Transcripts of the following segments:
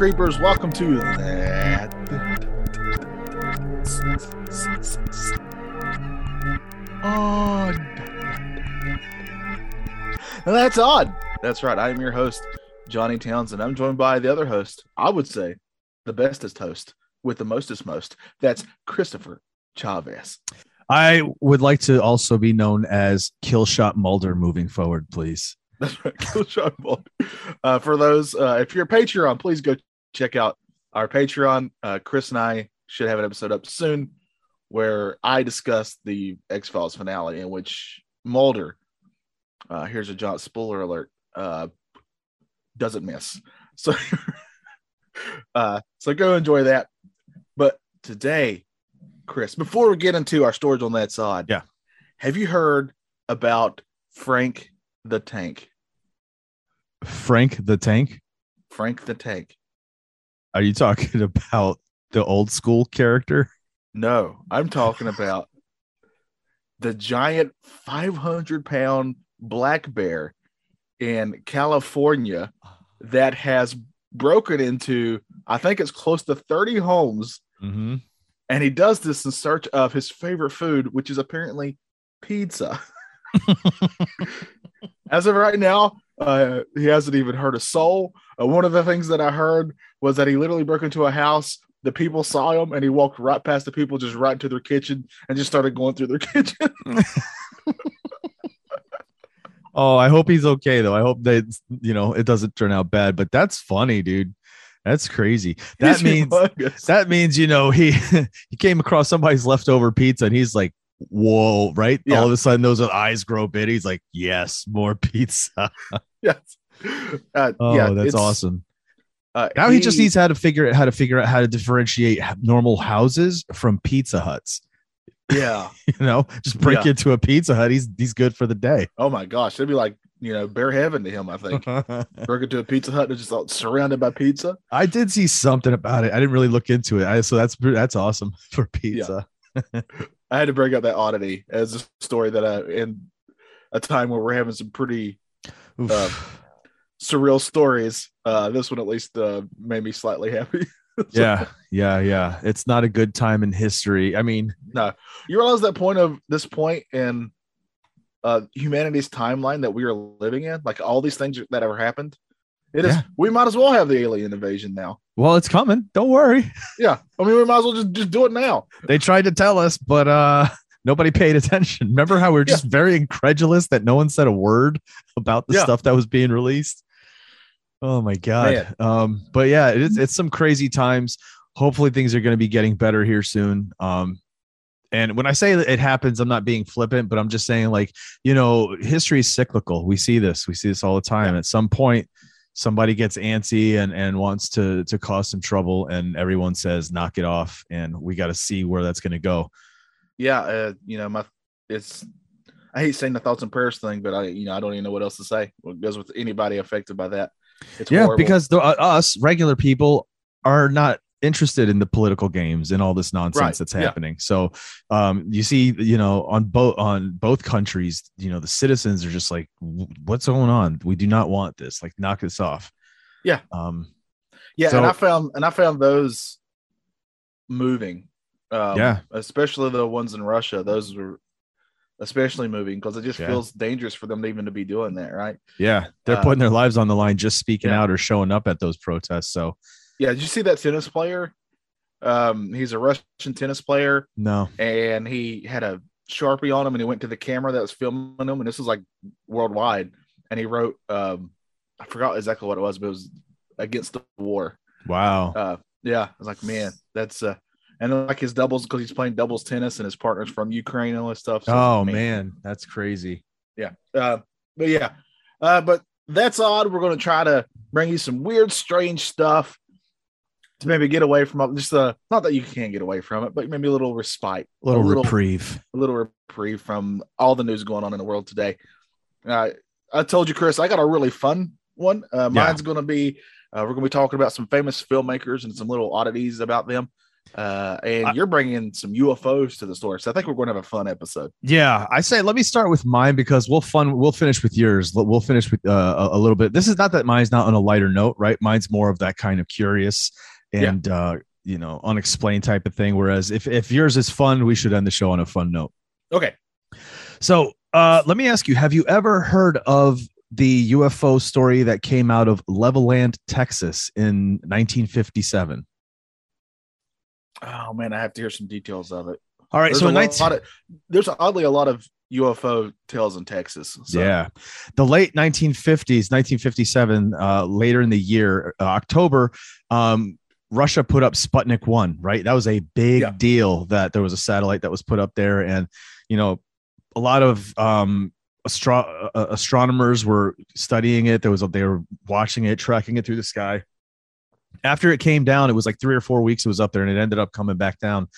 creepers. Welcome to that. Odd. That's odd. That's right. I am your host, Johnny Townsend. I'm joined by the other host, I would say the bestest host with the mostest most. That's Christopher Chavez. I would like to also be known as Killshot Mulder moving forward, please. That's right. Killshot Mulder. Uh, for those, uh, if you're a Patreon, please go check out our Patreon. Uh, Chris and I should have an episode up soon where I discuss the X Files finale, in which Mulder, uh, here's a John spoiler alert, uh, doesn't miss. So, uh, so go enjoy that. But today, Chris, before we get into our storage on that side, Yeah. have you heard about Frank the Tank? Frank the Tank. Frank the Tank. Are you talking about the old school character? No, I'm talking about the giant 500 pound black bear in California that has broken into, I think it's close to 30 homes. Mm-hmm. And he does this in search of his favorite food, which is apparently pizza. As of right now, uh, he hasn't even heard a soul. Uh, one of the things that I heard was that he literally broke into a house. The people saw him, and he walked right past the people, just right into their kitchen, and just started going through their kitchen. Oh, I hope he's okay though. I hope that you know it doesn't turn out bad. But that's funny, dude. That's crazy. That He's means humongous. that means you know he he came across somebody's leftover pizza and he's like, whoa, right? Yeah. All of a sudden those eyes grow big. He's like, yes, more pizza. yes. Uh, Oh, yeah, that's awesome. Uh, Now he, just needs how to figure how to figure out how to differentiate normal houses from Pizza Huts. Yeah. You know, just break Yeah. into a Pizza Hut. He's he's good for the day. Oh my gosh, it'd be like you know bear heaven to him. I think break into a Pizza Hut and just all surrounded by pizza. I did see something about it. I didn't really look into it. I, so that's that's awesome for pizza. I had to bring up that oddity as a story that I in a time where we're having some pretty Uh, surreal stories. Uh, this one at least uh, made me slightly happy. So, yeah, yeah, yeah. It's not a good time in history. I mean, No, you realize that point of this point in uh, humanity's timeline that we are living in, like all these things that ever happened. It is. Yeah. We might as well have the alien invasion now. well, it's coming. Don't worry. Yeah, I mean, we might as well just just do it now. They tried to tell us, but uh nobody paid attention. Remember how we are just very incredulous that no one said a word about the Yeah. stuff that was being released? Oh my god. Um, but yeah, it's it's some crazy times. Hopefully things are going to be getting better here soon. Um, and when I say that it happens, I'm not being flippant, but I'm just saying, like, you know, history is cyclical. We see this, we see this all the time. At some point, somebody gets antsy and and wants to to cause some trouble, and everyone says, "Knock it off," and we got to see where that's going to go. Yeah, uh, you know, my it's. I hate saying the thoughts and prayers thing, but I, you know, I don't even know what else to say. What goes with anybody affected by that? It's yeah, horrible. because the, uh, us regular people are not interested in the political games and all this nonsense Right, that's yeah. happening. So, um, you see, you know, on both on both countries, you know, the citizens are just like, "What's going on? We do not want this. Like, knock this off." Yeah. Um. Yeah, So- and I found and I found those moving. Um, Yeah. especially the ones in Russia. Those were especially moving because it just Yeah. feels dangerous for them to even to be doing that, right? Yeah, they're Uh, putting their lives on the line just speaking yeah. out or showing up at those protests. So, Yeah, did you see that tennis player? Um, he's a Russian tennis player, no. and he had a sharpie on him, and he went to the camera that was filming him, and this was like worldwide, and he wrote, um, I forgot exactly what it was, but it was against the war. Wow. uh yeah i was like man that's uh and then, like his doubles because he's playing doubles tennis and his partner's from ukraine and all this stuff so, oh man, that's crazy. yeah uh but yeah uh but that's odd. We're going to try to bring you some weird, strange stuff to maybe get away from just the not that you can't get away from it, but maybe a little respite, a little, a little reprieve, a little reprieve from all the news going on in the world today. Uh, I told you, Chris, I got a really fun one. Uh, mine's yeah. going to be uh, we're going to be talking about some famous filmmakers and some little oddities about them. Uh, and you're bringing some UFOs to the store, so I think we're going to have a fun episode. Yeah, I say let me start with mine because we'll fun we'll finish with yours. We'll finish with uh, a, a little bit. This is not that mine's not on a lighter note, right? Mine's more of that kind of curious and yeah. uh, you know unexplained type of thing. Whereas if if yours is fun, we should end the show on a fun note. Okay. So uh, let me ask you: Have you ever heard of the UFO story that came out of Levelland, Texas, in 1957? Oh man, I have to hear some details of it. All right, there's so a 19- lot of, there's oddly a lot of UFO tales in Texas. So. Yeah, the late 1950s, 1957, uh, later in the year, uh, October, um, Russia put up Sputnik One. Right, that was a big yeah. deal that there was a satellite that was put up there, and you know, a lot of um, astro- uh, astronomers were studying it. There was a, they were watching it, tracking it through the sky. After it came down, it was like three or four weeks. It was up there, and it ended up coming back down.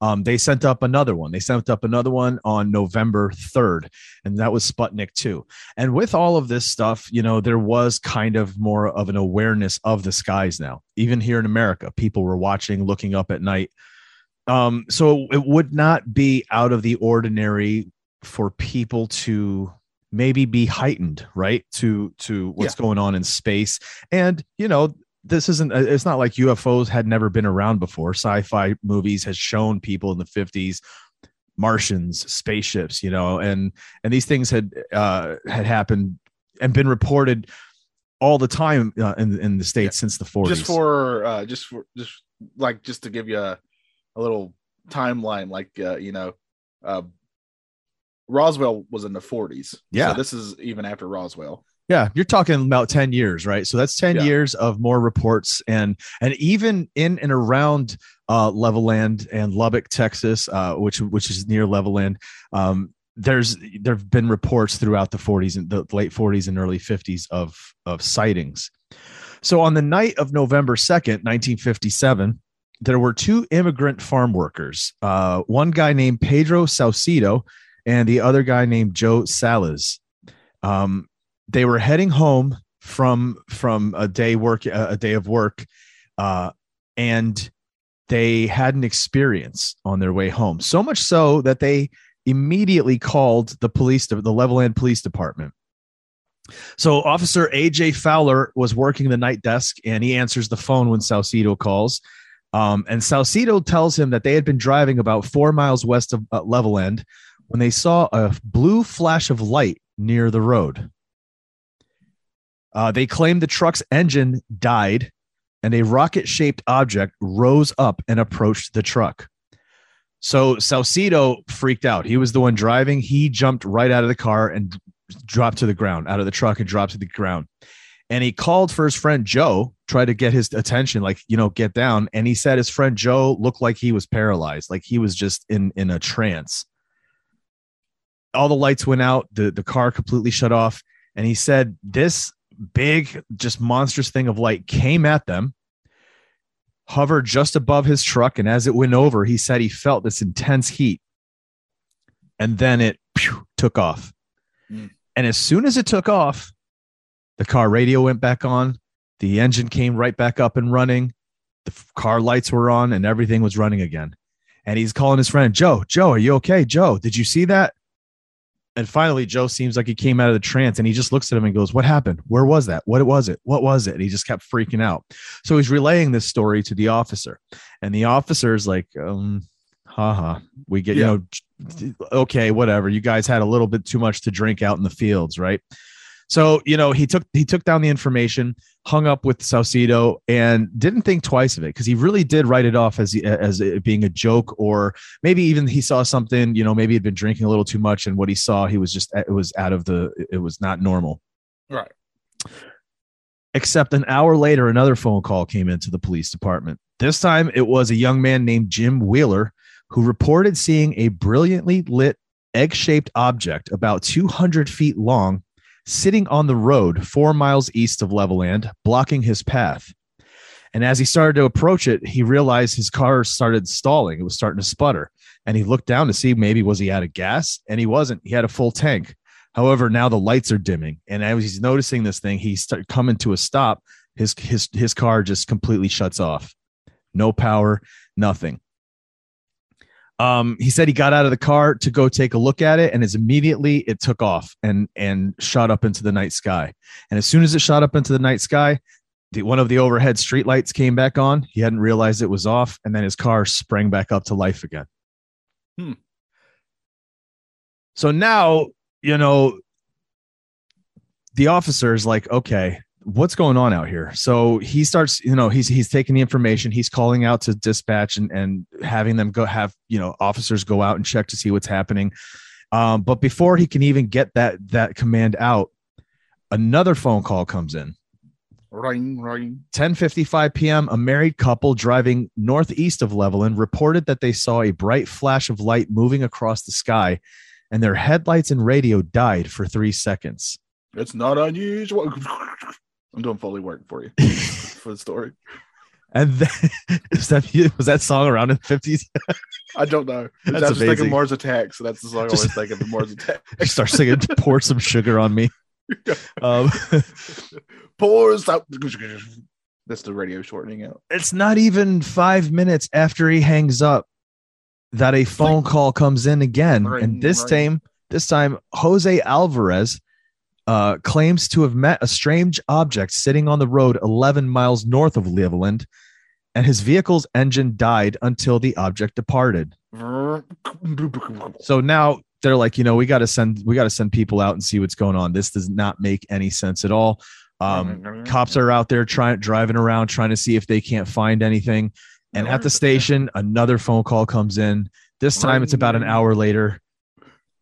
Um, they sent up another one. They sent up another one on November 3rd, and that was Sputnik 2. And with all of this stuff, you know, there was kind of more of an awareness of the skies now. Even here in America, people were watching, looking up at night. Um, so it would not be out of the ordinary for people to maybe be heightened right to to what's yeah. going on in space and you know this isn't it's not like ufos had never been around before sci-fi movies has shown people in the 50s martians spaceships you know and and these things had uh had happened and been reported all the time uh, in in the states yeah. since the 40s just for uh just for just like just to give you a, a little timeline like uh you know uh Roswell was in the 40s. Yeah. So this is even after Roswell. Yeah, you're talking about 10 years, right? So that's 10 yeah. years of more reports and and even in and around uh Levelland and Lubbock, Texas, uh which which is near Levelland. Um there's there've been reports throughout the 40s and the late 40s and early 50s of of sightings. So on the night of November 2nd, 1957, there were two immigrant farm workers. Uh, one guy named Pedro Saucedo and the other guy named Joe Salas. Um, they were heading home from from a day work a day of work, uh, and they had an experience on their way home. So much so that they immediately called the police, the Levelland Police Department. So Officer AJ Fowler was working the night desk, and he answers the phone when Saucedo calls. Um, and Saucedo tells him that they had been driving about four miles west of uh, Levelland when they saw a blue flash of light near the road. Uh, they claimed the truck's engine died and a rocket shaped object rose up and approached the truck. So Saucedo freaked out. He was the one driving. He jumped right out of the car and dropped to the ground, out of the truck and dropped to the ground. And he called for his friend Joe, tried to get his attention, like, you know, get down. And he said his friend Joe looked like he was paralyzed, like he was just in, in a trance all the lights went out, the, the car completely shut off. And he said this big, just monstrous thing of light came at them, hovered just above his truck. And as it went over, he said he felt this intense heat. And then it pew, took off. Mm. And as soon as it took off, the car radio went back on, the engine came right back up and running, the car lights were on, and everything was running again. And he's calling his friend, Joe, Joe, are you okay? Joe, did you see that? And finally, Joe seems like he came out of the trance and he just looks at him and goes, What happened? Where was that? What was it? What was it? And he just kept freaking out. So he's relaying this story to the officer. And the officer's like, um, haha, we get, yeah. you know, okay, whatever. You guys had a little bit too much to drink out in the fields, right? So, you know, he took he took down the information, hung up with Saucedo, and didn't think twice of it because he really did write it off as as it being a joke, or maybe even he saw something. You know, maybe he'd been drinking a little too much, and what he saw, he was just it was out of the it was not normal. Right. Except an hour later, another phone call came into the police department. This time, it was a young man named Jim Wheeler who reported seeing a brilliantly lit egg shaped object about 200 feet long sitting on the road four miles east of Levelland, blocking his path. And as he started to approach it, he realized his car started stalling. It was starting to sputter. And he looked down to see maybe was he out of gas? And he wasn't. He had a full tank. However, now the lights are dimming. And as he's noticing this thing, he coming to a stop. His his his car just completely shuts off. No power, nothing. Um, he said he got out of the car to go take a look at it, and as immediately it took off and and shot up into the night sky. And as soon as it shot up into the night sky, the, one of the overhead street lights came back on. He hadn't realized it was off, and then his car sprang back up to life again. Hmm. So now, you know, the officer is like, okay, what's going on out here? So he starts, you know, he's he's taking the information, he's calling out to dispatch and and having them go have, you know, officers go out and check to see what's happening. Um, but before he can even get that that command out, another phone call comes in. Ring, ring. 10:55 p.m. A married couple driving northeast of Levelland reported that they saw a bright flash of light moving across the sky, and their headlights and radio died for three seconds. It's not unusual. I'm doing Foley work for you for the story. And then, is that was that song around in the 50s? I don't know. I That's was just amazing. thinking Mars Attack, so that's the song I Just- thinking think of. Mars Attack. I start singing "Pour Some Sugar on Me." Um, Pours out. That's the radio shortening out. it's not even five minutes after he hangs up that a phone call comes in again, Ring, and this ring. time, this time, Jose Alvarez uh, claims to have met a strange object sitting on the road 11 miles north of Levelland, and his vehicle's engine died until the object departed. So now they're like, you know, we got to send we got to send people out and see what's going on. This does not make any sense at all. Um, cops are out there trying driving around trying to see if they can't find anything and at the station another phone call comes in this time it's about an hour later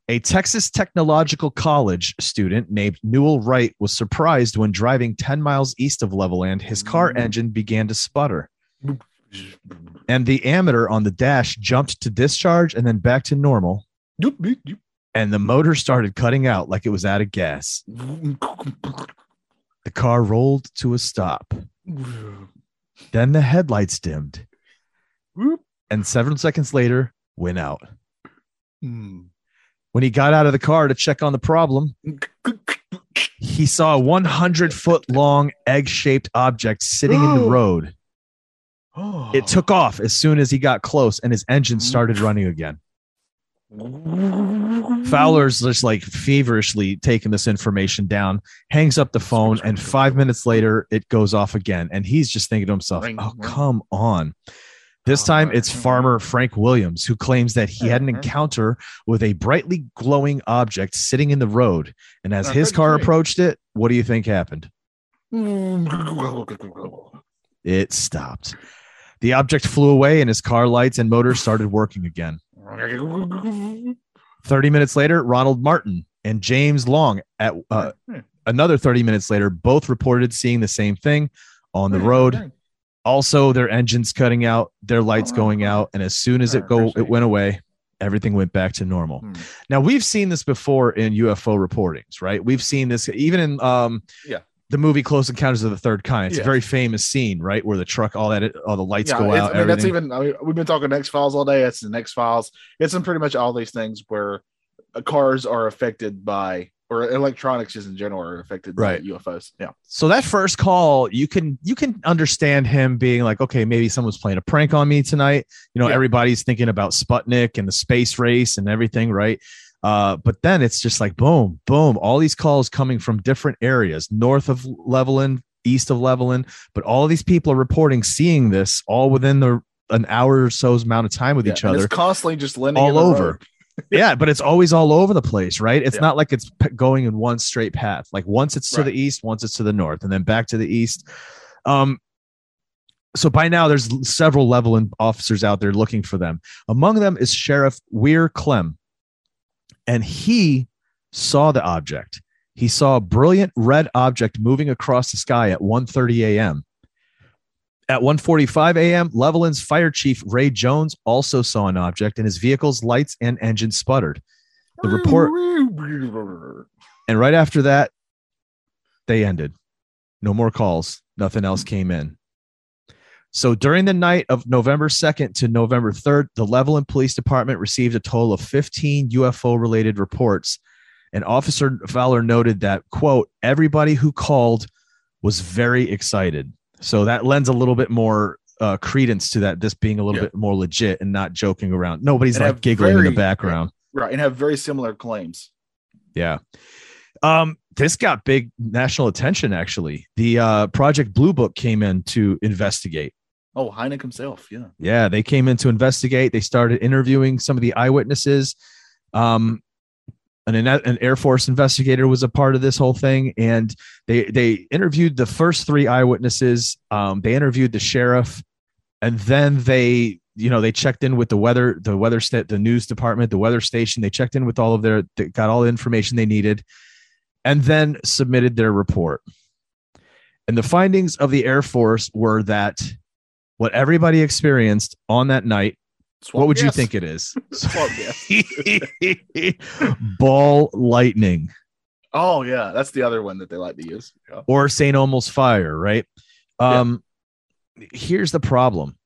a texas technological college student named newell wright was surprised when driving 10 miles east of levelland his car Mm. engine began to sputter. And the ammeter on the dash jumped to discharge and then back to normal. And the motor started cutting out like it was out of gas. The car rolled to a stop. Then the headlights dimmed. And several seconds later went out. When he got out of the car to check on the problem, he saw a 100 foot long egg shaped object sitting in the road. It took off as soon as he got close and his engine started running again. Fowler's just like feverishly taking this information down, hangs up the phone, and five minutes later, it goes off again. And he's just thinking to himself, oh, come on. This Oh, time it's farmer Frank Williams who claims that he had an Mhm. encounter with a brightly glowing object sitting in the road. And as his car approached it, what do you think happened? It stopped. The object flew away and his car lights and motor started working again. 30 minutes later, Ronald Martin and James Long at uh, another 30 minutes later both reported seeing the same thing on the road. Also, their engines cutting out, their lights going out, and as soon as it go it went away, everything went back to normal. Hmm. Now we've seen this before in UFO reportings, right? We've seen this even in um Yeah. the movie Close Encounters of the Third Kind. It's a very famous scene, right, where the truck, all that, all the lights Yeah, go out. I mean, that's even. I mean, we've been talking X Files all day. It's the X Files. It's in pretty much all these things where cars are affected by, or electronics just in general are affected Right. by UFOs. Yeah. so that first call you can you can understand him being like okay maybe someone's playing a prank on me tonight you know Yeah. everybody's thinking about sputnik and the space race and everything right uh, but then it's just like boom boom all these calls coming from different areas north of levelland east of levelland but all these people are reporting seeing this all within the an hour or so's amount of time with Yeah, each other It's constantly just lending all over. road. Yeah, but it's always all over the place, right? It's Yeah. not like it's going in one straight path. Like once it's to Right. the east, once it's to the north, and then back to the east. Um, so by now, there's several Levelland officers out there looking for them. Among them is Sheriff Weir Clem, and he saw the object. He saw a brilliant red object moving across the sky at 1:30 a.m. At 1:45 a.m., Levelland's fire chief Ray Jones also saw an object, and his vehicle's lights and engine sputtered. The report, and right after that, they ended. No more calls. Nothing else came in. So during the night of November 2nd to November 3rd, the Levelland Police Department received a total of 15 UFO related reports. And Officer Fowler noted that, quote, everybody who called was very excited. So that lends a little bit more uh, credence to that, this being a little Yeah. bit more legit and not joking around. Nobody's And like giggling in the background. Right. And have very similar claims. Yeah. Um, this got big national attention actually. The uh Project Blue Book came in to investigate. Oh, Hynek himself. Yeah. Yeah, they came in to investigate. They started interviewing some of the eyewitnesses. Um an, an Air Force investigator was a part of this whole thing, and they they interviewed the first three eyewitnesses. Um, they interviewed the sheriff, and then they you know they checked in with the weather the weather the news department the weather station. They checked in with all of their they got all the information they needed, and then submitted their report. And the findings of the Air Force were that what everybody experienced on that night. Swamp what would you think it is? Ball lightning Oh, yeah. That's the other one that they like to use. Yeah. or St. Elmo's fire, right? Um, here's the problem.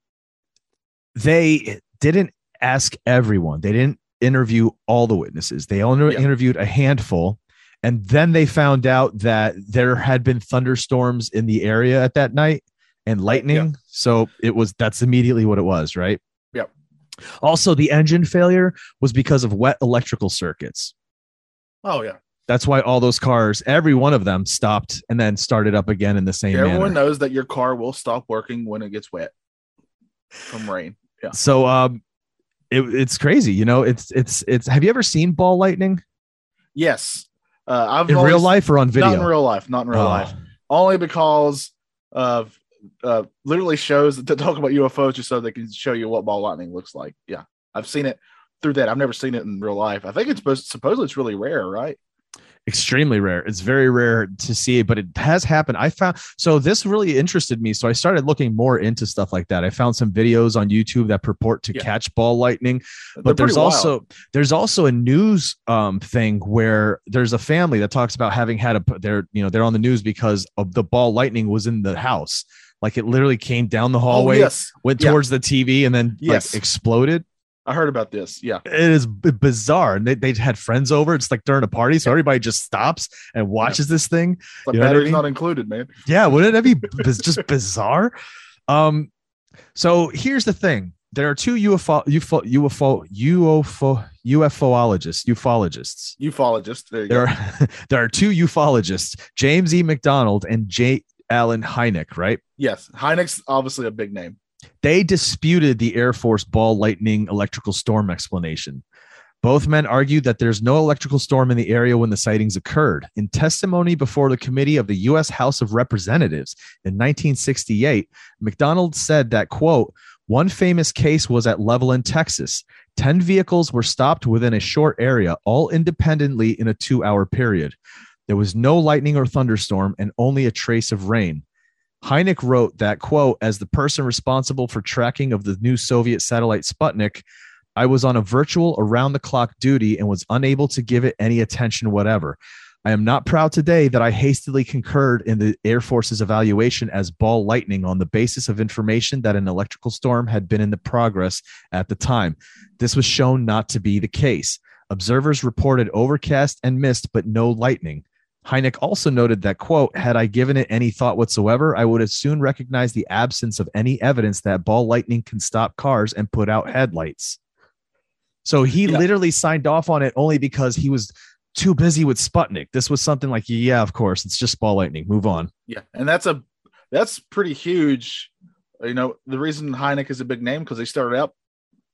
They didn't ask everyone. They didn't interview all the witnesses. They only Yeah. interviewed a handful. And then they found out that there had been thunderstorms in the area at that night and lightning. So it was that's immediately what it was, right? Also, the engine failure was because of wet electrical circuits. Oh, yeah. That's why all those cars, every one of them, stopped and then started up again in the same manner. Everyone knows that your car will stop working when it gets wet from rain. Yeah. So um, it, it's crazy. You know, it's it's it's. Have you ever seen ball lightning Yes. Uh, I've in always- real life or on video? Not in real life. Not in real Oh, life. Only because of uh, literally shows that talk about UFOs just so they can show you what ball lightning looks like. Yeah. I've seen it through that. I've never seen it in real life. I think it's supposed supposedly it's really rare, right? extremely rare. It's very rare to see it, but it has happened. I found so this really interested me. So I started looking more into stuff like that. I found some videos on YouTube that purport to Yeah. catch ball lightning. They're but there's pretty wild. also there's also a news um thing where there's a family that talks about having had a they're you know they're on the news because of the ball lightning was in the house like it literally came down the oh, hallway yes. went Yeah. towards the tv and then Yes. like exploded I heard about this. Yeah. it is b- bizarre and they, they had friends over it's like during a party so everybody just stops and watches this thing But You know what I mean? not included, man. yeah wouldn't that be biz- just bizarre um so here's the thing there are two ufo ufo ufo ufo ufoologists ufologists Ufologist. There you there go. are there are two ufologists james e mcdonald and j allen hynek right Yes. Hynek's obviously a big name. they disputed the air force ball lightning electrical storm explanation both men argued that there's no electrical storm in the area when the sightings occurred. In testimony before the committee of the U.S. House of Representatives in 1968, McDonald said that, quote, one famous case was at Levelland, Texas. 10 vehicles were stopped within a short area, all independently in a two hour period. There was no lightning or thunderstorm and only a trace of rain. Hynek wrote that, quote, as the person responsible for tracking of the new Soviet satellite Sputnik, I was on a virtual around the clock duty and was unable to give it any attention whatever. I am not proud today that I hastily concurred in the Air Force's evaluation as ball lightning on the basis of information that an electrical storm had been in the progress at the time. This was shown not to be the case. Observers reported overcast and mist, but no lightning. Hynek also noted that, quote, had I given it any thought whatsoever, I would have soon recognized the absence of any evidence that ball lightning can stop cars and put out headlights. So he Yeah. literally signed off on it only because he was too busy with Sputnik. This was something like, yeah, of course, it's just ball lightning. Move on. Yeah, and that's a that's pretty huge. You know, the reason Hynek is a big name because they started out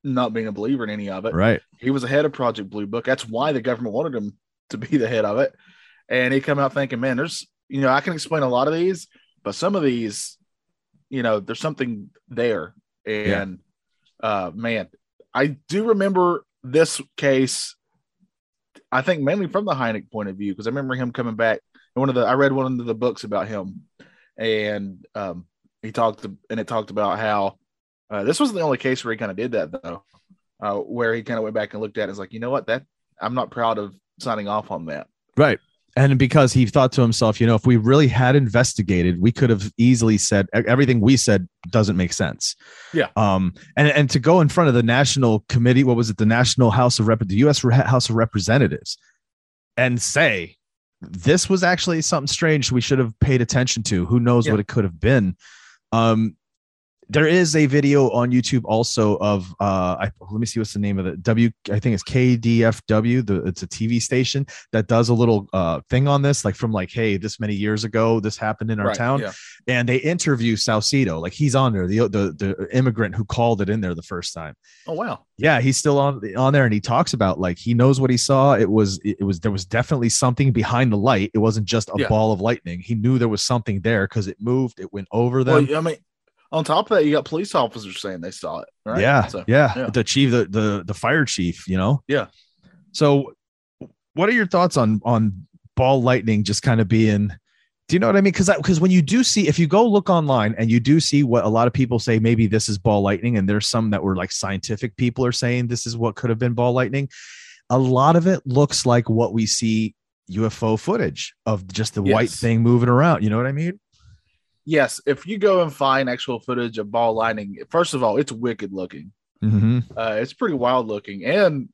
not being a believer in any of it. Right. He was the head of Project Blue Book. That's why the government wanted him to be the head of it. And he come out thinking, man, there's you know, I can explain a lot of these, but some of these, you know, there's something there. And uh man, I do remember this case. I think mainly from the Hynek point of view, because I remember him coming back. One of the I read one of the books about him, and um, he talked and it talked about how uh, this wasn't the only case where he kind of did that though, uh, where he kind of went back and looked at it. It's like you know what that I'm not proud of signing off on that. Right. And because he thought to himself, you know, if we really had investigated, we could have easily said everything we said doesn't make sense. Yeah. Um. And and to go in front of the national committee, what was it? The National House of Rep, the U.S. House of Representatives, and say this was actually something strange we should have paid attention to. Who knows Yeah. what it could have been? Um. There is a video on YouTube also of uh I, let me see what's the name of it. W I think it's KDFW. The it's a TV station that does a little uh thing on this, like from like, hey, this many years ago, this happened in our Right, town, Yeah. and they interview Saucedo, like he's on there, the the the immigrant who called it in there the first time. Oh wow. Yeah, he's still on on there, and he talks about like he knows what he saw. It was it was there was definitely something behind the light. It wasn't just a Yeah. ball of lightning. He knew there was something there because it moved. It went over them. Well, I mean, on top of that, you got police officers saying they saw it. Right. Yeah, So, yeah, yeah. The chief, the, the the fire chief, you know. Yeah. So, what are your thoughts on on ball lightning just kind of being? Do you know what I mean? Because because when you do see, if you go look online and you do see what a lot of people say, maybe this is ball lightning, and there's some that were like scientific people are saying this is what could have been ball lightning. A lot of it looks like what we see UFO footage of just the white thing moving around. You know what I mean? Yes, if you go and find actual footage of ball lightning, first of all, it's wicked looking. Mm-hmm. Uh, it's pretty wild looking, and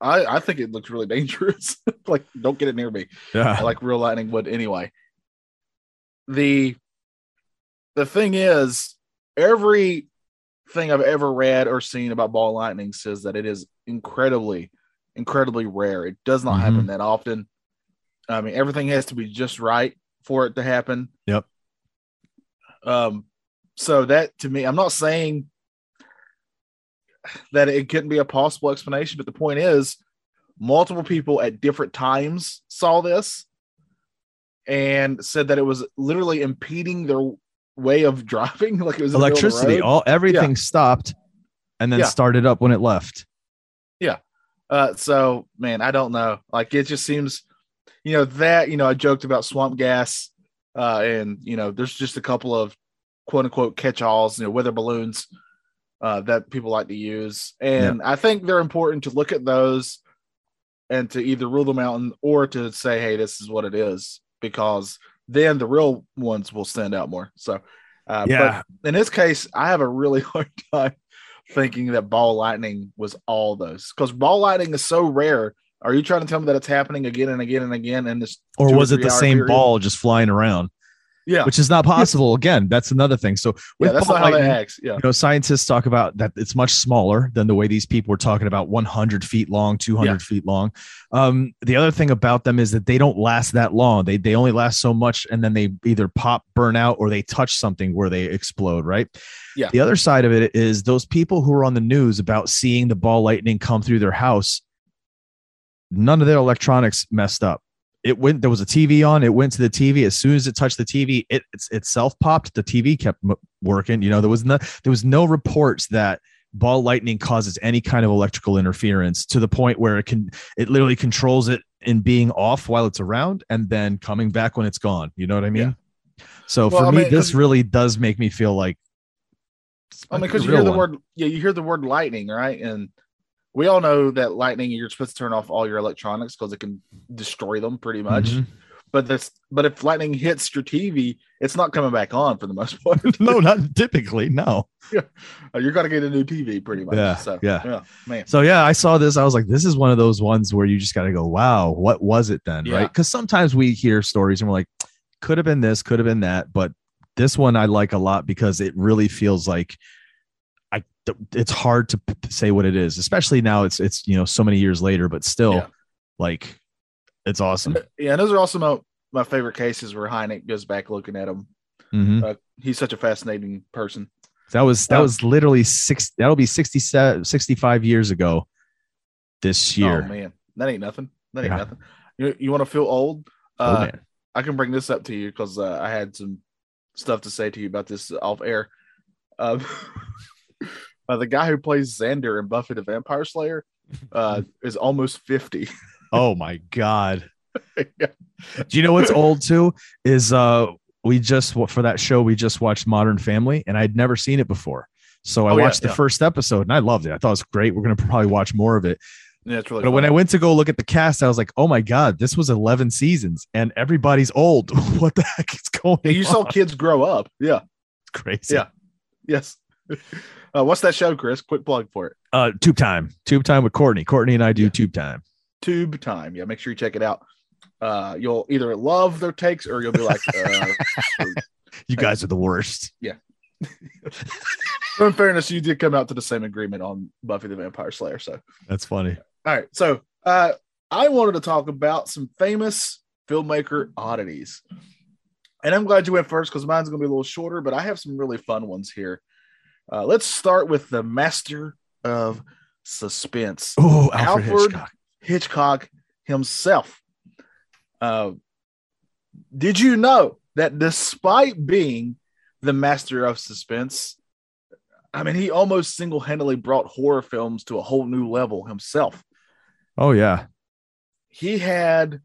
I I think it looks really dangerous. like, don't get it near me. Yeah. like real lightning would anyway. The the thing is, everything I've ever read or seen about ball lightning says that it is incredibly, incredibly rare. It does not Mhm. happen that often. I mean, everything has to be just right for it to happen. Yep. Um, so that to me, I'm not saying that it couldn't be a possible explanation, but the point is, multiple people at different times saw this and said that it was literally impeding their way of driving. Like it was in the middle of the Electricity, all everything stopped, and then Yeah. started up when it left. Yeah. Uh, so man, I don't know. Like it just seems, you know, that you know, I joked about swamp gas, uh, and you know, there's just a couple of quote unquote catch-alls, you know, weather balloons, uh, that people like to use, and I think they're important to look at those and to either rule them out and, or to say, hey, this is what it is, because then the real ones will stand out more. So, uh, Yeah. but in this case, I have a really hard time thinking that ball lightning was all those because ball lightning is so rare. Are you trying to tell me that it's happening again and again and again And this? Or was it the same period? ball just flying around? Yeah, Which is not possible. Again, that's another thing. So yeah, that's not how lightning, that acts. Yeah, you know, scientists talk about that it's much smaller than the way these people were talking about 100 feet long, 200 Yeah. feet long. Um, the other thing about them is that they don't last that long. They they only last so much, and then they either pop, burn out, or they touch something where they explode. Right. Yeah. The other side of it is those people who are on the news about seeing the ball lightning come through their house. None of their electronics messed up. It went there was a tv on it went to the tv as soon as it touched the tv it it's, itself popped the tv kept m- working you know there was no there was no reports that ball lightning causes any kind of electrical interference to the point where it can it literally controls it in being off while it's around and then coming back when it's gone. You know what i mean? So Well, for I me mean, this really does make me feel like I mean, because you hear the one. word, yeah, you hear the word lightning, right? And we all know that lightning, you're supposed to turn off all your electronics because it can destroy them pretty much. Mhm. But this, but if lightning hits your TV, it's not coming back on for the most part. no not typically no Uh, you're gonna get a new TV pretty much. Yeah, So yeah. yeah, man. So yeah, I saw this. I was like, this is one of those ones where you just got to go, wow, what was it then? Yeah. Right? Because sometimes we hear stories and we're like, could have been this, could have been that, but this one I like a lot because it really feels like I. It's hard to p- say what it is, especially now. It's it's you know so many years later, but still, Yeah. like, it's awesome. Yeah, and those are also my, my favorite cases where Hynek goes back looking at them. Mhm. Uh, he's such a fascinating person. That was that Um, was literally six. That'll be 67, 65 years ago. This year. Oh man, that ain't nothing. That ain't Yeah. nothing. You you want to feel old? Oh, Uh, man. I can bring this up to you because uh, I had some stuff to say to you about this off air. Uh, the guy who plays Xander in Buffy the Vampire Slayer uh, is almost fifty. Oh my god. Do you know what's old too? Is uh we just for that show we just watched Modern Family and I'd never seen it before. So I Oh, yeah, watched the yeah. first episode and I loved it. I thought it was great. We're gonna probably watch more of it. Yeah, it's really. But when I went to go look at the cast, I was like, "Oh my god, this was 11 seasons, and everybody's old. what the heck is going on? you on?" saw kids grow up. Yeah. It's crazy. Yeah. Yes. Uh, what's that show, Chris? Quick plug for it. Uh, tube time. Tube time with Courtney. Courtney and I do Yeah. tube time. Tube Time. Yeah, make sure you check it out. Uh, you'll either love their takes or you'll be like, uh, You guys are the worst. Yeah. in fairness, you did come out to the same agreement on Buffy the Vampire Slayer. So, That's funny. all right. So, uh, I wanted to talk about some famous filmmaker oddities. And I'm glad you went first because mine's going to be a little shorter, but I have some really fun ones here. Uh, let's start with the master of suspense. Oh, Alfred Alfred- Hitchcock. Hitchcock himself. Uh, did you know that despite being the master of suspense, I mean, he almost single handedly brought horror films to a whole new level himself. Oh yeah. He had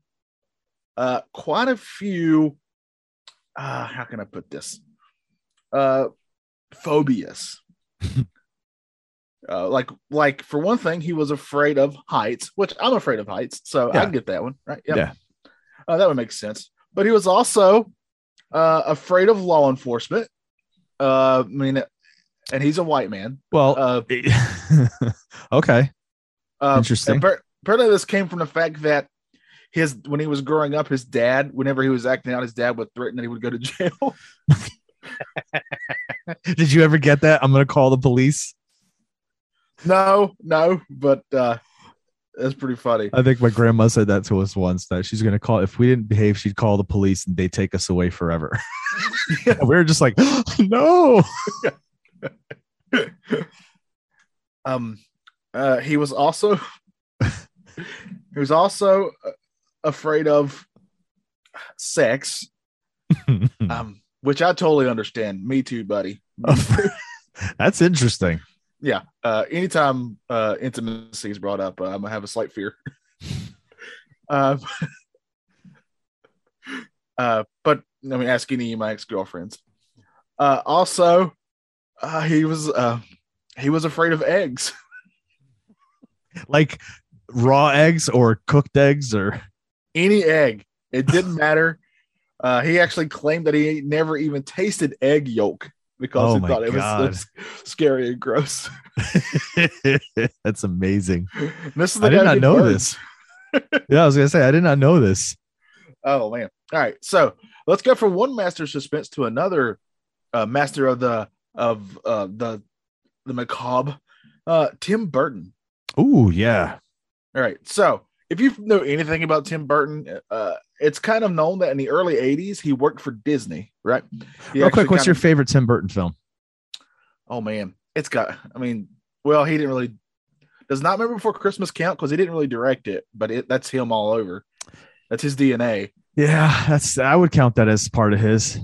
uh, quite a few, uh, how can I put this? Uh, phobias. Uh, like, like for one thing, he was afraid of heights, which I'm afraid of heights, so I Yeah. get that one, right? Yeah. uh, that would make sense. But he was also uh, afraid of law enforcement. Uh, I mean, and he's a white man. Well, Uh, okay. uh, Interesting. appar- Apparently, this came from the fact that his when he was growing up, his dad, whenever he was acting out, his dad would threaten that he would go to jail. Did you ever get that? I'm gonna call the police. no, no, but uh, that's pretty funny. I think my grandma said that to us once that she's gonna call if we didn't behave, she'd call the police and they take us away forever. Yeah. we were just like, no. um, uh, he was also he was also uh, afraid of sex, um, which I totally understand. Me too, buddy. That's interesting. yeah. Uh, anytime uh, intimacy is brought up, uh, I'm gonna have a slight fear. uh, uh, but let me ask any of my ex girlfriends. Uh, also, uh, he was uh, he was afraid of eggs. Like raw eggs or cooked eggs or Any egg, it didn't matter. Uh, he actually claimed that he never even tasted egg yolk because Oh he thought it was, God. it was scary and gross. That's amazing. this is the I did not know birds. this. Yeah, I was gonna say I did not know this. Oh man! All right, so let's go from one master of suspense to another uh, master of the of uh, the the macabre, uh, Tim Burton. Ooh, yeah. All right, so if you know anything about Tim Burton, uh, it's kind of known that in the early '80s he worked for Disney, right? He Real quick, what's your of- favorite Tim Burton film? Oh man, it's got. I mean, well, he didn't really does not remember before Christmas count because he didn't really direct it, but it, that's him all over. That's his DNA. Yeah, that's I would count that as part of his.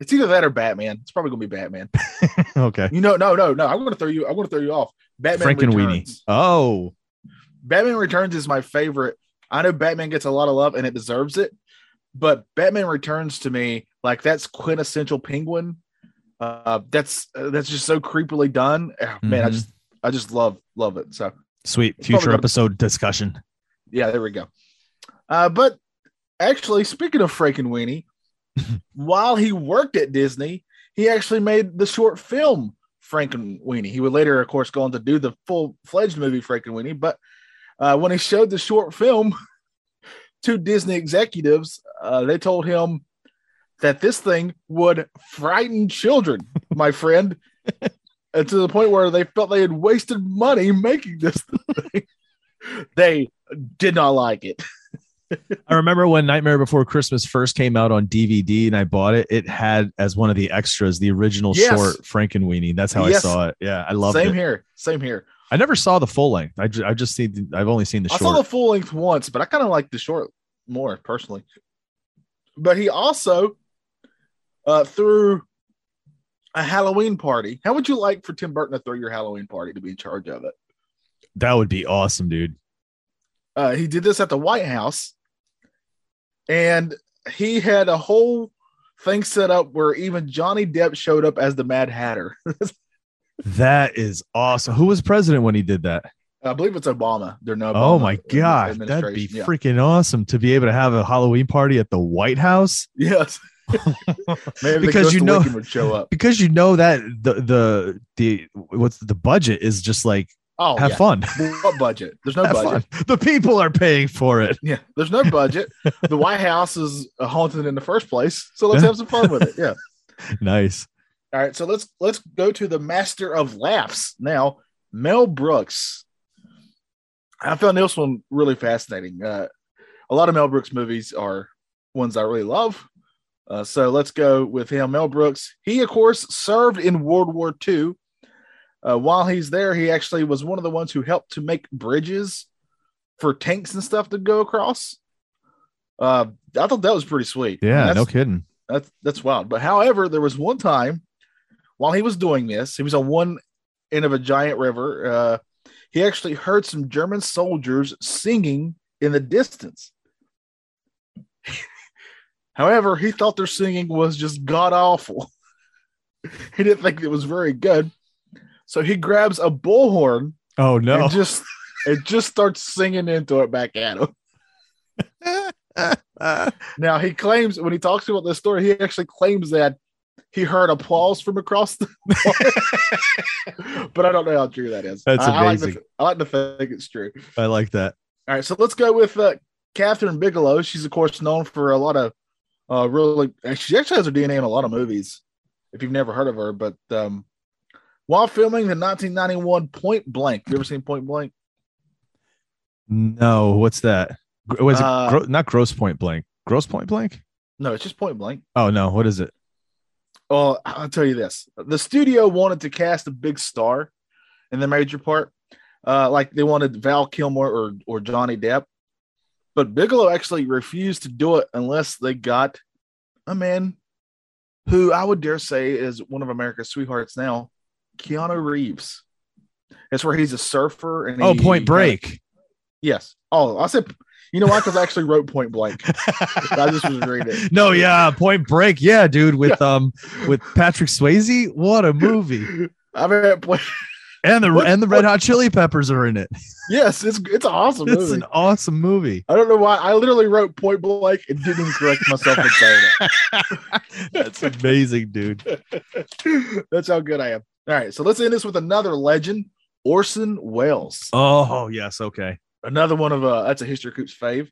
It's either that or Batman. It's probably gonna be Batman. okay. You know, no, no, no. I'm gonna throw you. I'm gonna throw you off. Batman Frankenweenie. Returns. Oh, Batman Returns is my favorite. I know Batman gets a lot of love and it deserves it, but Batman Returns to me, like that's quintessential Penguin. Uh, that's uh, that's just so creepily done. Oh, Man, I Mhm. just I just love love it. So sweet. Future gonna- episode discussion. yeah, there we go. Uh, but actually, speaking of Frankenweenie, while he worked at Disney, he actually made the short film Frankenweenie. He would later, of course, go on to do the full fledged movie Frankenweenie. But uh, when he showed the short film to Disney executives, uh, they told him that this thing would frighten children, my friend. and to the point where they felt they had wasted money making this thing. they did not like it. I remember when Nightmare Before Christmas first came out on DVD and I bought it. It had as one of the extras the original Yes. short Frankenweenie. That's how Yes. I saw it. Yeah, I love it. Same here. Same here. I never saw the full length. I just, I just seen. The, I've only seen the I short. saw the full length once, but I kind of like the short more personally. But he also uh, threw a Halloween party. How would you like for Tim Burton to throw your Halloween party to be in charge of it? that would be awesome, dude. Uh, he did this at the White House, and he had a whole thing set up where even Johnny Depp showed up as the Mad Hatter. That is awesome. Who was president when he did that? I believe it's Obama. They're no. oh my god, that'd be. Yeah. freaking awesome to be able to have a Halloween party at the White House Yes. Maybe Because you know- would show up. because you know that the the the what's the budget is just like Oh, have yeah. fun. What budget? There's no Have budget. fun. The people are paying for it. Yeah, there's no budget. the White House is uh, haunted in the first place, so let's have some fun with it. Yeah. Nice. All right, so let's let's go to the master of laughs now, Mel Brooks. I found this one really fascinating. Uh, a lot of Mel Brooks movies are ones I really love. Uh, so let's go with him. Mel Brooks. He, of course, served in World War II. Uh, while he's there, he actually was one of the ones who helped to make bridges for tanks and stuff to go across. Uh, I thought that was pretty sweet. Yeah, no kidding. that's that's wild. But however, there was one time while he was doing this, he was on one end of a giant river. Uh, he actually heard some German soldiers singing in the distance. however, he thought their singing was just god awful. he didn't think it was very good. So he grabs a bullhorn Oh no. and just it just starts singing into it back at him. Now he claims when he talks about this story, he actually claims that he heard applause from across the but I don't know how true that is. That's I, I like, amazing. to, I like to think it's true. I like that. All right, so let's go with uh, Kathryn Bigelow. She's of course known for a lot of uh, really. She actually has her DNA in a lot of movies. If you've never heard of her, but um, while filming the 1991 Point Blank, you ever seen Point Blank? No, what's that? Was it Uh, gro- not Grosse Pointe Blank? Grosse Pointe Blank? No, it's just Point Blank. Oh no, what is it? Well, I'll tell you this: the studio wanted to cast a big star in the major part, uh, like they wanted Val Kilmer or or Johnny Depp, but Bigelow actually refused to do it unless they got a man who I would dare say is one of America's sweethearts now, Keanu Reeves. That's where he's a surfer and Oh, he- Point Break. Yes. Oh, I said, you know why? Because I actually wrote Point Blank. I just was reading it. no, yeah, Point Break. Yeah, dude, with um with Patrick Swayze. What a movie. I mean, at Point- And the What- and the Red Hot Chili Peppers are in it. yes, it's it's an awesome It's movie. an awesome movie. I don't know why. I literally wrote point blank and didn't correct myself in saying That's amazing, dude. That's how good I am. All right, so let's end this with another legend, Orson Welles. Oh, yes, okay. Another one of uh that's a History Coops fave.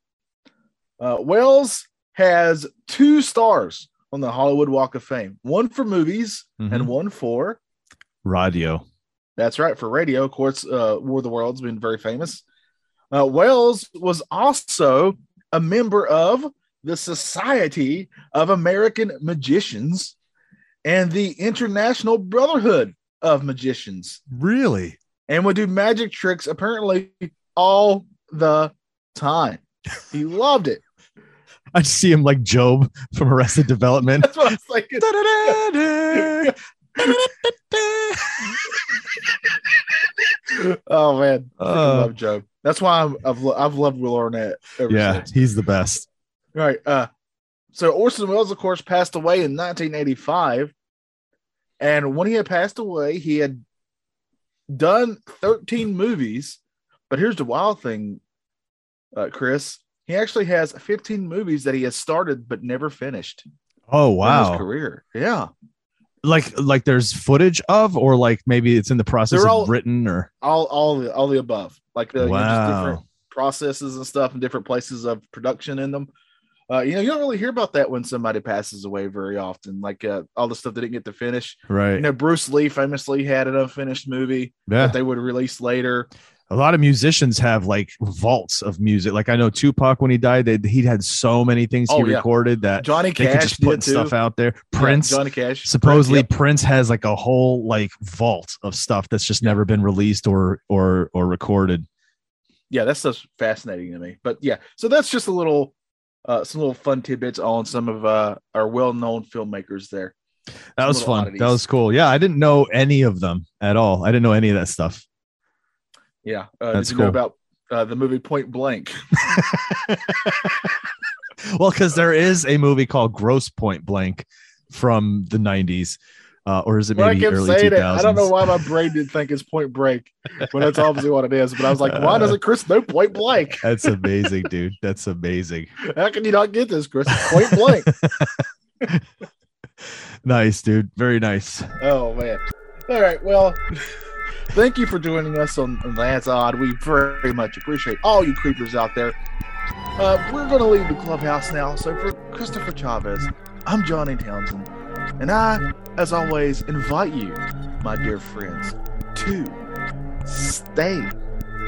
Uh, Welles has two stars on the Hollywood Walk of Fame. One for movies Mhm. and one for Radio. That's right. For radio, of course, uh, War of the Worlds been very famous. Uh, Welles was also a member of the Society of American Magicians and the International Brotherhood of Magicians, Really? and would do magic tricks apparently all the time. He loved it. I just see him like Gob from Arrested Development. That's what I was thinking. oh man, I Uh, love Gob. That's why I'm, I've I've loved Will Arnett ever yeah, since. he's the best. Right. Uh, so Orson Welles, of course, passed away in 1985, and when he had passed away, he had done 13 movies. But here's the wild thing, uh, Chris. He actually has 15 movies that he has started but never finished Oh in wow! his career. Yeah, Like like there's footage of, or like maybe it's in the process They're of all- written, or all all the all the above, like the you know, just different wow. processes and stuff and different places of production in them. Uh, you know, you don't really hear about that when somebody passes away very often, like uh, all the stuff they didn't get to finish. Right? You know, Bruce Lee famously had an unfinished movie yeah. that they would release later. A lot of musicians have like vaults of music. Like I know Tupac when he died, they, he had so many things he Oh, yeah. recorded that Johnny they could Cash just put too. stuff out there. Yeah, Prince, Johnny Cash, supposedly Prince, Prince has like a whole like vault of stuff that's just never been released or or or recorded. yeah, that's just fascinating to me. But yeah, so that's just a little, uh, some little fun tidbits on some of uh, our well-known filmmakers there. That Some was fun. oddities. That was cool. Yeah, I didn't know any of them at all. I didn't know any of that stuff. Yeah, uh, That's did you know about uh, the movie Point Blank? well, because there is a movie called Grosse Pointe Blank from the 90s. uh, or is it When I maybe early saying 2000s? it, I don't know why my brain didn't think it's Point Break when that's obviously what it is. But I was like, why doesn't Chris know Point Blank? That's amazing, dude. That's amazing. How can you not get this, Chris? Point Blank. Nice, dude. Very nice. Oh man. All right. Well, thank you for joining us on, That's Odd. We very much appreciate all you creepers out there. Uh, we're going to leave the clubhouse now. So for Christopher Chavez, I'm Johnny Townsend, and I, as always, invite you, my dear friends, to stay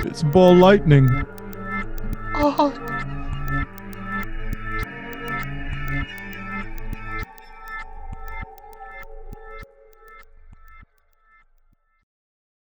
It's ball lightning. odd.